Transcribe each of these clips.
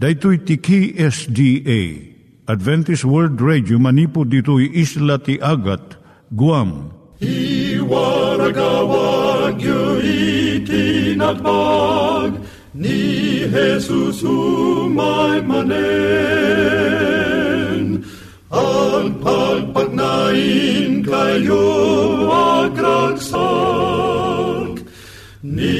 Daitui tiki SDA Adventist World Radio manipud ditui isla ti Agat Guam. I waragawag yu itinatpag ni Jesus umay manen ang pagpagnain kayo agkansak ni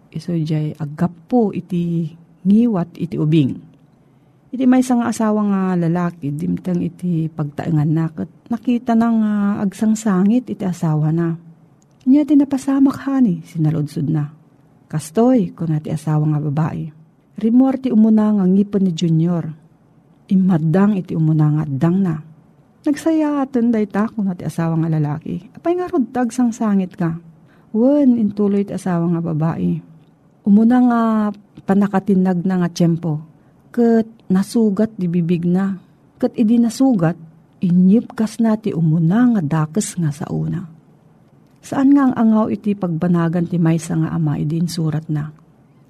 iso jay aggapo iti ngiwat iti ubing. Iti may nga asawa nga lalaki, dimtang iti pagtaengan na, nakita na nga agsangsangit iti asawa na. Niya ti napasamak hani, sinalodsod na. Kastoy, kung iti asawa nga babae. Rimor ti umuna nga ngipon ni Junior. Imadang iti umuna nga dang na. Nagsaya atin day ta iti asawa nga lalaki. Apay nga rod sangit ka. Wen, intuloy ti asawa nga babae Umuna nga panakatinag na nga tiyempo. Kat nasugat di bibig na. Kat idi nasugat, inyip kas nati umuna nga dakes nga sa una. Saan nga ang angaw iti pagbanagan ti maysa nga ama idin surat na.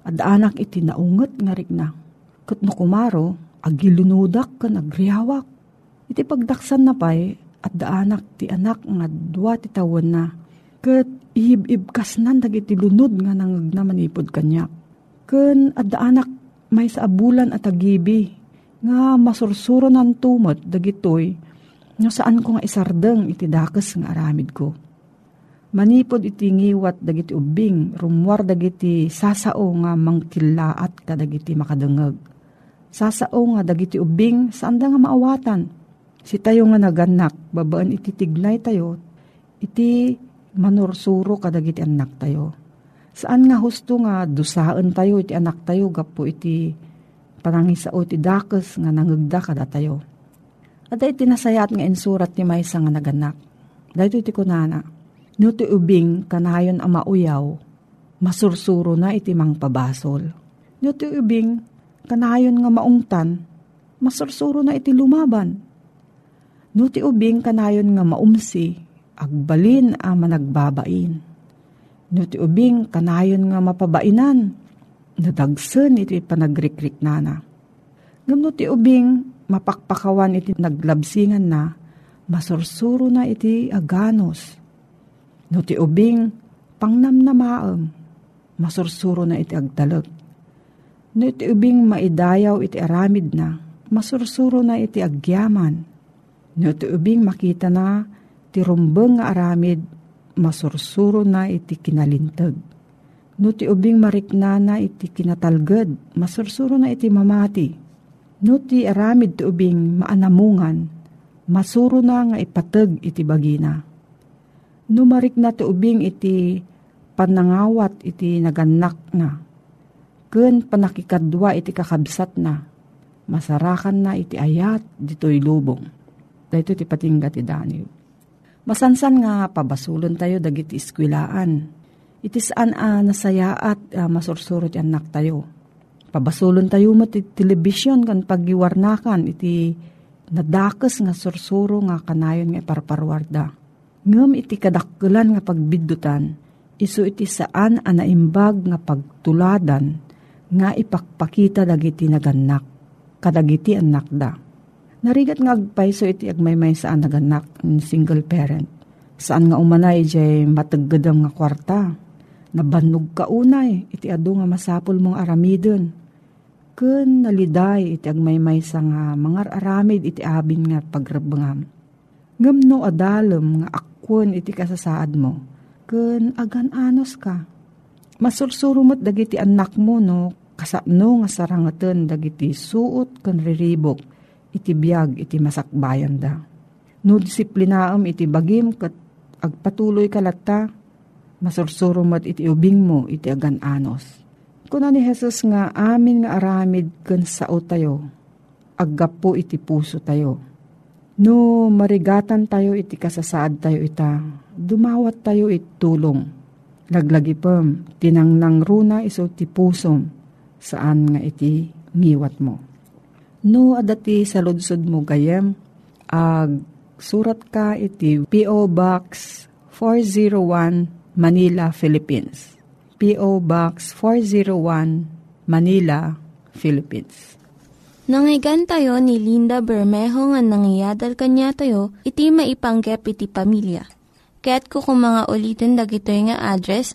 At anak iti naunget nga rik na. Kat no kumaro, agilunudak ka nagriyawak. Iti pagdaksan na pay, at daanak ti anak nga dua ti tawon na Kat ihib-ibkas nan dagiti lunod nga nang namanipod kanya. Ken adda anak may sa abulan at agibi nga masursuro nan tumot dagitoy nga saan ko nga isardeng iti dakes nga aramid ko. Manipod iti ngiwat dagiti ubing, rumwar dagiti sasao nga mangkilaat kadagiti makadengeg. Sasao nga dagiti ubing saan da nga maawatan. Si tayo nga naganak, babaan iti tignay tayo, iti manursuro kadagiti anak tayo. Saan nga husto nga dusaan tayo iti anak tayo gapo iti panangisao iti dakes nga nangagda kada tayo. At iti nasayat nga insurat ni Maysa nga naganak. Dahito iti kunana, no ti ubing kanayon ama uyaw, masursuro na iti mang pabasol. No ti ubing kanayon nga maungtan, masursuro na iti lumaban. No ti ubing kanayon nga maumsi, agbalin a managbabain. No ti ubing kanayon nga mapabainan, nadagsen iti panagrikrik nana. Ngam no ti ubing mapakpakawan iti naglabsingan na, masursuro na iti aganos. No ti ubing pangnam na maam, masursuro na iti agtalag. No iti ubing maidayaw iti aramid na, masursuro na iti agyaman. No ti ubing makita na, ti rumbeng nga aramid, masursuro na iti kinalintag. No ti ubing mariknana iti kinatalged, masursuro na iti mamati. No ti aramid ti ubing maanamungan, masuro na nga ipatag iti bagina. No marik na ti ubing iti panangawat iti naganak na. Ken panakikadwa iti kakabsat na. Masarakan na iti ayat dito'y lubong. Dahito ti patingga ti Daniel. Masansan nga pabasulon tayo dagiti iskwilaan. Iti saan a nasaya at uh, masursurot anak tayo. Pabasulon tayo mo ti telebisyon kan paggiwarnakan iti nadakes nga sursuro nga kanayon nga parparwarda. Ngem iti kadakkelan nga pagbidutan, iso iti saan a naimbag nga pagtuladan nga ipakpakita dagiti naganak, kadagiti anak da Narigat nga agpaiso iti agmaymay saan naganak single parent. Saan nga umanay jay mataggadam nga kwarta. Nabannog ka unay iti ado nga masapol mong aramidon. Kun naliday iti agmaymay sa nga mga aramid iti abin nga pagrabangam. Ngamno adalem nga akwon iti kasasaad mo. Kun agan anos ka. Masursurumot dagiti anak mo no kasapno nga sarangatan dagiti suot kan riribok iti biyag iti masakbayan da. No disiplinaam iti bagim kat agpatuloy kalatta, masursuro mat iti ubing mo iti agan anos. Kuna ni Jesus nga amin nga aramid kan sao tayo, aggapo iti puso tayo. No marigatan tayo iti kasasaad tayo ita, dumawat tayo it tulong. Laglagi pem, tinangnang runa iso ti pusom, saan nga iti ngiwat mo. No adati sa ludsod mo gayem, ag surat ka iti P.O. Box 401 Manila, Philippines. P.O. Box 401 Manila, Philippines. Nangyigan tayo ni Linda Bermejo nga nangyadal kanya tayo, iti maipanggep iti pamilya. Kaya't mga ulitin dagito nga address,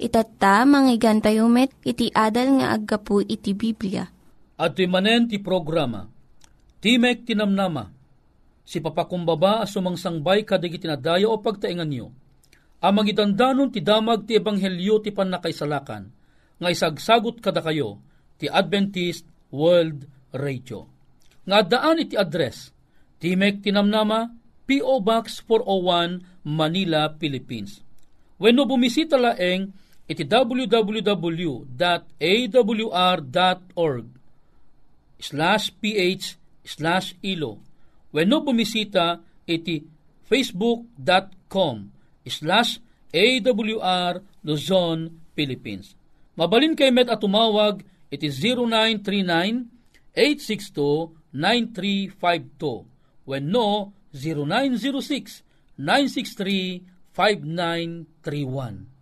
Itatta, manggigan tayo met, iti adal nga aggapu iti Biblia. At manen ti programa, Timek Tinamnama, si papakumbaba as sumangsangbay kadig itinadaya o pagtaingan niyo. Amang idandanon ti damag ti ebanghelyo ti panakaisalakan, nga isagsagot kada kayo, ti Adventist World Radio nga daan iti address, Timek Tinamnama, P.O. Box 401, Manila, Philippines. When no bumisita laeng, iti www.awr.org slash ph slash ilo. When no bumisita, iti facebook.com slash awr Luzon, Philippines. Mabalin kay met at tumawag, iti 0939 862 9352. When no, 0906-963-5931.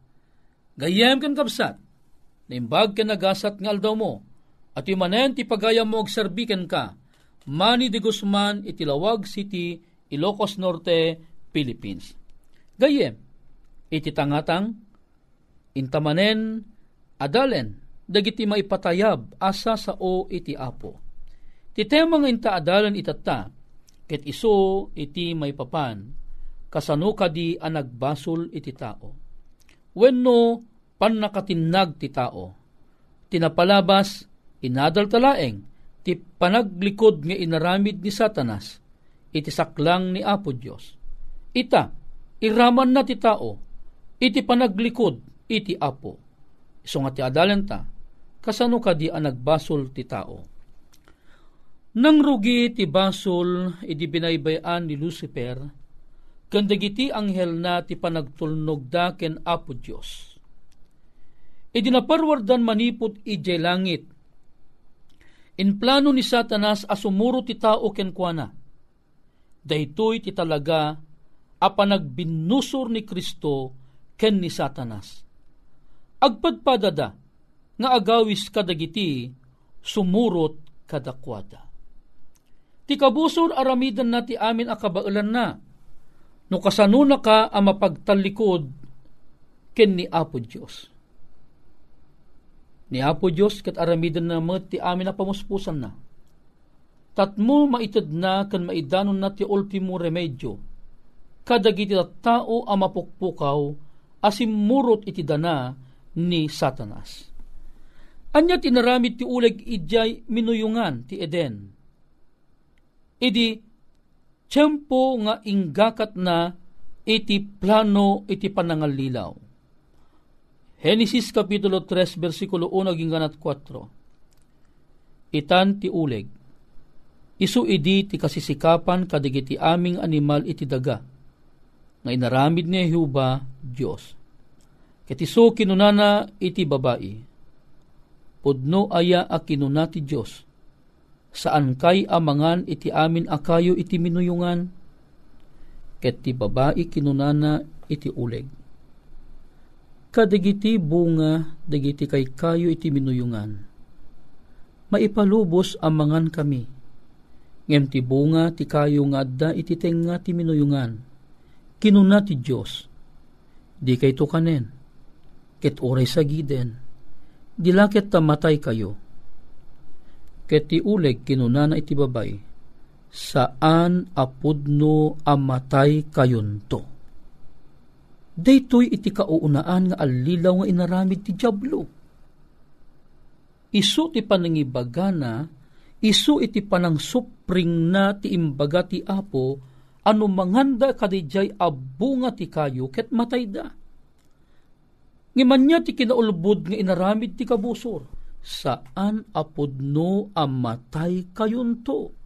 Gayem kan kapsat, naimbag ka nagasat nga aldaw mo, at imanen ti pagayam mo agserbiken ka, Manny de Guzman itilawag City, Ilocos Norte, Philippines. Gayem, iti tangatang, intamanen, adalen, dagiti maipatayab asa sa o iti apo Ti tema nga inta adalan itata, ket iso iti may papan, kasano kadi ang nagbasol iti tao. Wenno pan nakatinag ti tao, tinapalabas inadal talaeng, ti panaglikod nga inaramid ni Satanas, iti saklang ni Apo Diyos. Ita, iraman na ti tao, iti panaglikod iti Apo. Iso nga ti adalan ta, kasano kadi ang nagbasol ti tao nang rugi ti basol iti binaybayan ni Lucifer, kandagiti anghel na ti panagtulnog da ken Apo Diyos. Idi naparwardan manipot ijay langit. In plano ni Satanas asumuro ti tao ken kuana. Daytoy ti talaga a panagbinusor ni Kristo ken ni Satanas. Agpadpadada nga agawis kadagiti sumurot kadakwada Ti kabusor aramidan na ti amin akabailan na. No kasano na ka ang mapagtalikod ken ni Apo Diyos. Ni Apo Diyos kat aramidan na mo ti amin na pamuspusan na. Tatmo maitid na kan maidanon na ti ultimo remedyo. Kadagiti tao ang mapukpukaw asimurot iti dana ni Satanas. Anya tinaramid ti uleg ijay minuyungan ti Eden idi tiyempo nga inggakat na iti plano iti panangalilaw. Genesis Kapitulo 3, versikulo 1, ginganat 4. Itan ti uleg. Isu idi ti kasisikapan kadigiti aming animal iti daga. Nga inaramid ni Jehovah Diyos. Ketiso kinunana iti babae. Pudno aya a kinuna ti Diyos saan kay amangan iti amin akayo iti minuyungan, ket ti babae kinunana iti uleg. Kadigiti bunga, digiti kay kayo iti minuyungan. Maipalubos amangan kami, ngem ti bunga ti kayo nga adda iti tenga ti minuyungan. Kinuna ti Diyos, di kay tukanen, ket oray sa giden, dilaket tamatay kayo ket ti uleg kinunana iti babay, saan apudno amatay kayunto. daytoy iti kauunaan nga alilaw nga inaramid ti Diablo. Isu ti panangibagana, isu iti panang supring na ti imbaga ti Apo, ano manganda kadijay abunga ti kayo ket matay da. Ngiman niya ti kinaulbod nga inaramid ti kabusor, saan apod no amatay kayunto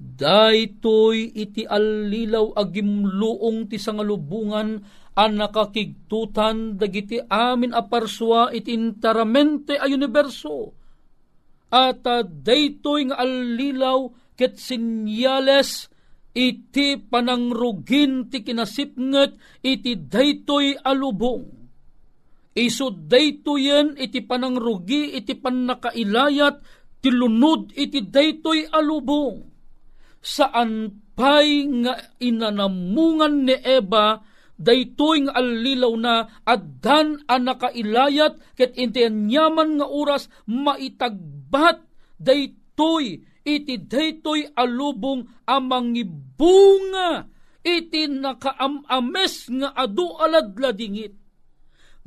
Daytoy iti allilaw agimluong ti sangalubungan an nakakigtutan dagiti amin aparswa iti interamente a universo. At daytoy nga allilaw ket sinyales iti panangrugin ti kinasipnget iti daytoy alubong. Iso daytoyen iti panangrugi iti panakailayat ti lunod iti daytoy alubong. Saan pay nga inanamungan ni Eva daytoy nga allilaw na addan nakailayat ket inti nyaman nga oras maitagbat daytoy iti daytoy alubong amang bunga iti nakaamames nga adu aladladingit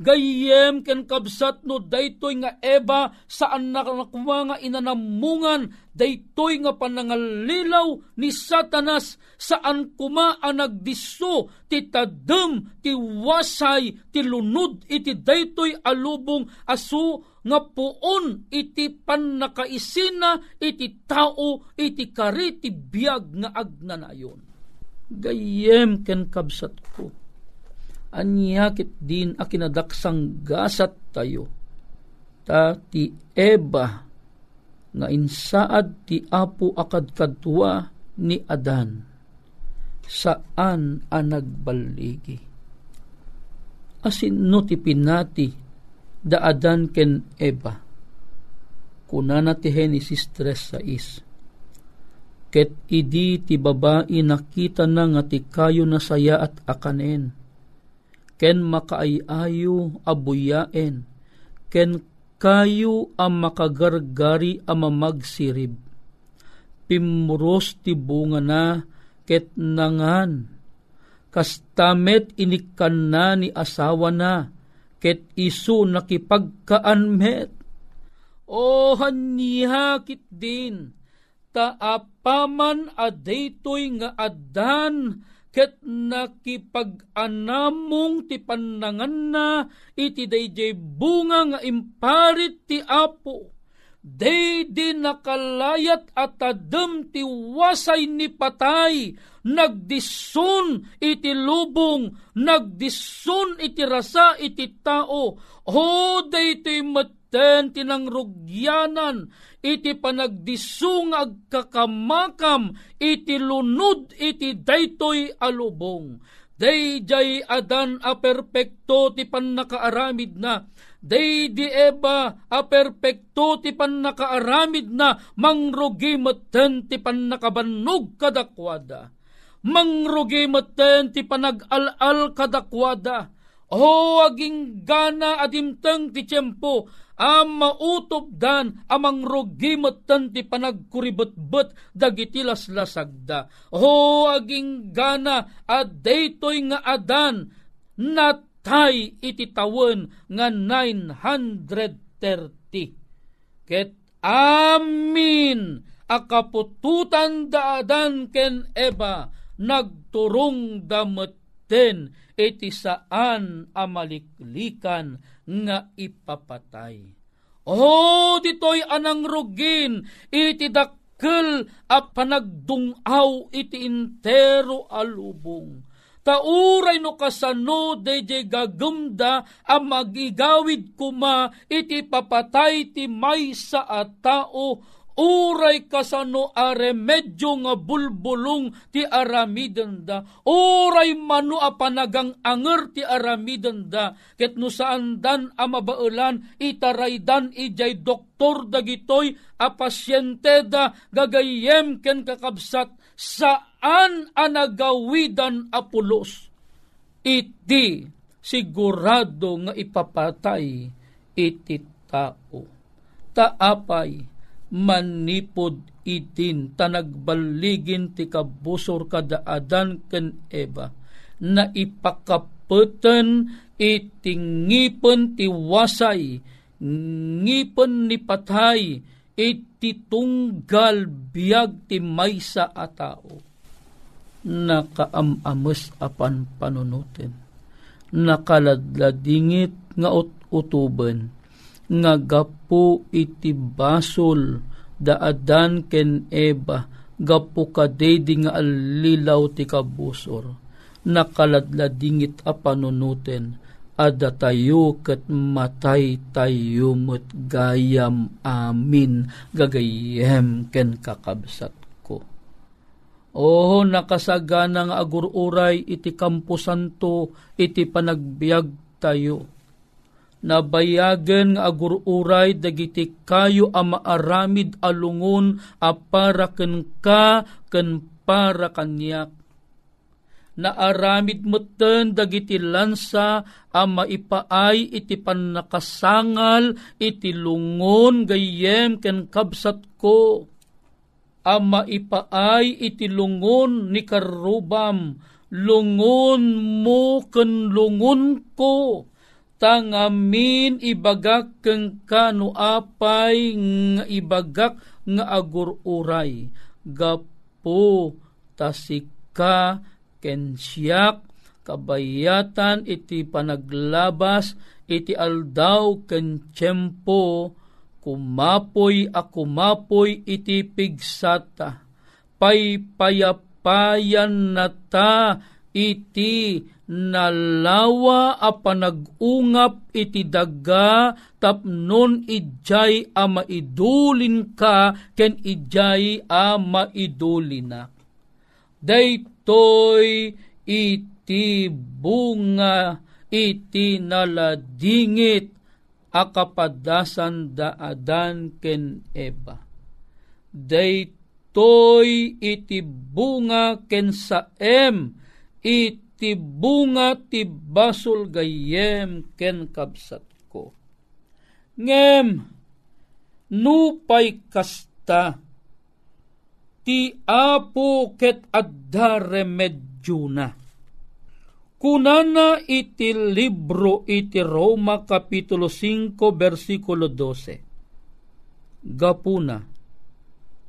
gayem ken kabsat no daytoy nga Eva saan nakakuma nga inanamungan? Daytoy nga panangalilaw ni Satanas saan kuma ang nagdiso ti tadem ti wasay ti lunod iti daytoy alubong asu nga puon iti pannakaisina iti tao iti kari ti biag nga agnanayon gayem ken kabsat ko anyakit din a kinadaksang gasat tayo. Ta ti Eba nga insaad ti apo akad kadwa ni Adan saan a nagbaligi. Asin no ti pinati da Adan ken Eba. Kunana ti Genesis 3.6 Ket idi ti babae nakita na nga ti kayo na saya at akanen ken makaayayo abuyaen, ken kayo ang makagargari ang mamagsirib. Pimuros ti bunga na ket nangan, kastamet inikan na ni asawa na, ket isu nakipagkaan met. O hanihakit din, taapaman adaytoy nga adan, ket nakipag-anamong ti panangan na iti dayjay bunga nga imparit ti apo. Day di nakalayat at adem ti wasay ni patay, nagdison iti lubong, nagdison iti rasa iti tao, o day ti maten tinangrugyanan, iti panagdisung agkakamakam, iti lunod iti daytoy alubong. Dayjay adan a perpekto ti pannakaaramid na, day di eba a perpekto ti pannakaaramid na, mangrugi maten ti pannakabannog kadakwada. Mangrugi maten ti panag-al-al kadakwada. O aging gana adimteng ti tiyempo, am mautop dan amang rugimatan ti panagkuribet-bet dagiti laslasagda. Ho aging gana at daytoy nga adan natay iti tawen nga 930. Ket amin akapututan daadan ken eba nagturong dametten iti saan amaliklikan nga ipapatay. Oh, ditoy anang rugin, iti dakkel a panagdungaw iti intero alubong. Tauray no kasano deje gagumda a magigawid kuma iti papatay ti may sa a tao uray kasano a remedyo nga bulbulong ti aramidanda, uray mano a panagang anger ti aramidanda, ket no saan dan a mabaulan, itaraydan ijay doktor dagitoy a pasyente da gagayem ken kakabsat, saan a nagawidan a pulos. Iti sigurado nga ipapatay iti tao. Taapay, manipod itin tanagbaligin ti kabusor kadaadan ken Eva na ipakap peten iti ti wasay, ngipon ni patay, iti tunggal biyag ti maysa a tao. Nakaamamus apan panunutin. Nakaladladingit nga ut-utuben. Nga gapu iti basol daadan ken eba gapu kadedi nga alilaw ti kabusor. Nakaladladingit a panunuten ada tayo kat matay tayo mo't gayam amin gagayem ken kakabsat ko. Oh, nakasagana nga agururay iti kampusanto iti panagbiag tayo. Nabayagen nga agururay dagiti kayo a maaramid alungon a para ken ka ken para kanyak naaramid meten dagiti lansa a maipaay iti pannakasangal iti lungon gayem ken kabsat ko. A maipaay iti lungon ni karubam lungon mo ken lungon ko tangamin ibagak ken kano apay nga ibagak nga agururay. Gapo tasika ken siyak kabayatan iti panaglabas iti aldaw ken tiyempo. Kumapoy a kumapoy iti pigsata. Paypayapayan na ta iti nalawa a panagungap iti daga tapnon ijay a maidulin ka ken ijay a maidulina. Day toy iti bunga iti naladingit akapadasan daadan ken eba. Daytoy iti bunga ken saem iti bunga ti basol gayem ken kabsat ko. Ngem, nupay kasta ti apo ket adda remedyo na. Kunana iti libro iti Roma Kapitulo 5 versikulo 12. Gapuna,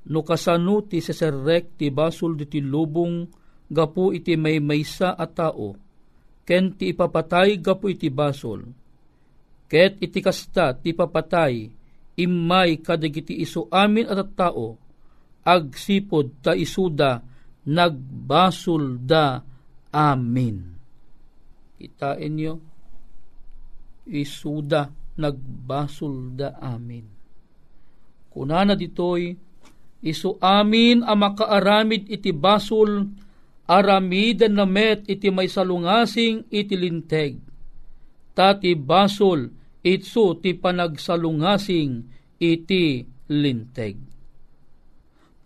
no kasano ti seserek ti basol ti lubong gapu iti may maysa a tao, ken ti ipapatay gapu iti basol. Ket iti kasta ti papatay, imay kadagiti iso amin at tao, agsipod ta isuda nagbasol da amin. Kitain nyo, isuda nagbasol da amin. Kunana ditoy, isu amin a makaaramid iti basol, aramidan na met iti may salungasing iti linteg. Tati basol, itso ti panagsalungasing iti linteg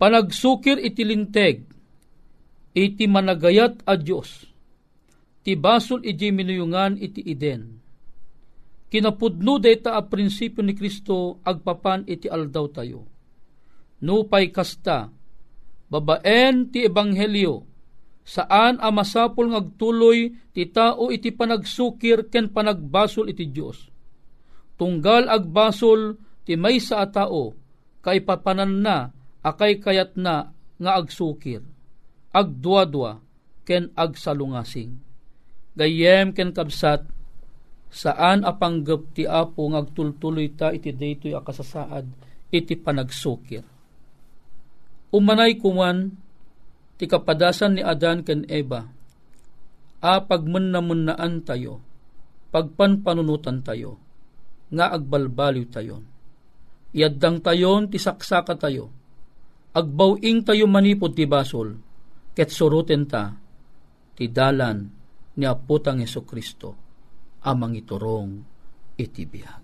panagsukir iti linteg, iti managayat a Diyos, ti basol iti minuyungan iti iden. Kinapudno data a prinsipyo ni Kristo agpapan iti aldaw tayo. Nupay kasta, babaen ti ebanghelyo, saan a masapol ngagtuloy ti tao iti panagsukir ken panagbasol iti Dios. Tunggal agbasol ti may sa tao, kaipapanan na akay kayat na nga agsukir, agdwa-dwa, ken agsalungasing. Gayem ken kabsat, saan apanggap ti apo ngagtultuloy ta iti daytoy akasasaad iti panagsukir. Umanay kuman ti kapadasan ni Adan ken Eva, a pagmannamunnaan tayo, pagpanpanunutan tayo, nga agbalbaliw tayo. Iaddang tayon ti saksaka tayo, agbawing tayo manipod ti basol, ket suruten ta, ti dalan ni Aputang Yeso Kristo, amang iturong iti biyag.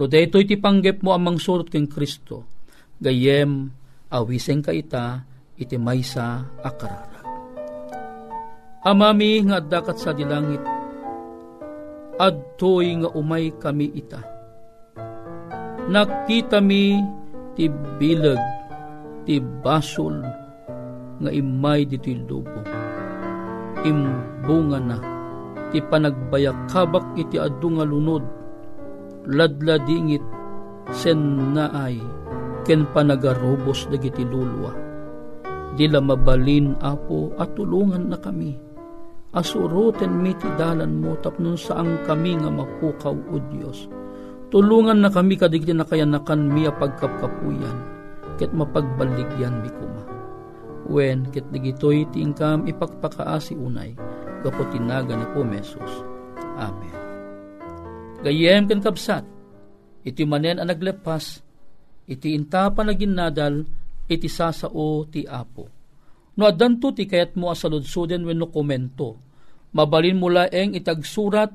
No daytoy ti panggep mo amang surot ken Kristo, gayem awiseng ka ita, iti maysa akararag. Amami nga dakat sa dilangit, adtoy nga umay kami ita. Nakita mi ti bilag ti basol nga imay dito'y lubo. Imbunga na ti panagbayak kabak iti adu nga lunod, ladla dingit sen naay ken panagarobos dagiti lulwa. Dila mabalin apo at tulungan na kami. Asuruten mi ti dalan mo tapnon saang kami nga mapukaw o Diyos. Tulungan na kami kadigdi na kayanakan mi pagkapkapuyan ket mapagbaligyan mi kuma. Wen ket digitoy tingkam ipagpakaasi unay gapo tinaga ni po Mesos. Amen. Gayem ken kapsat, iti manen ang naglepas, iti inta na ginadal, iti sasao ti apo. No adanto ti kayat mo asaludsuden wenno komento, mabalin mula eng itagsurat,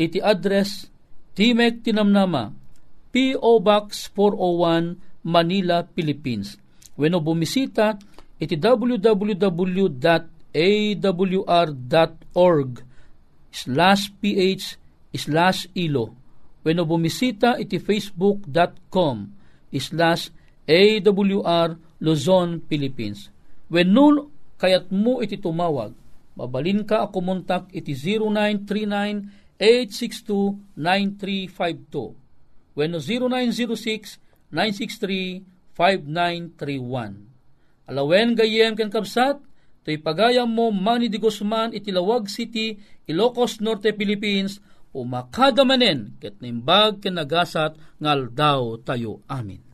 iti address, Timek Tinamnama, P.O. Box 401, Manila, Philippines. Wenno bumisita, iti www.awr.org slash ph slash ilo. Wenno bumisita, iti facebook.com slash AWR Luzon, Philippines. When no kayat mo iti tumawag, mabalin ka montak iti 0939-862-9352. When no 0906-963-5931. Alawen gayem ken kapsat, to'y pagayam mo Manny de Guzman itilawag City, Ilocos Norte, Philippines, umakadamanen ket nimbag ken nagasat ngal daw tayo. Amin.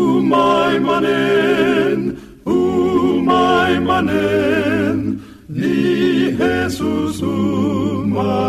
umaimanen, umaimanen, ni Jesus umaimanen.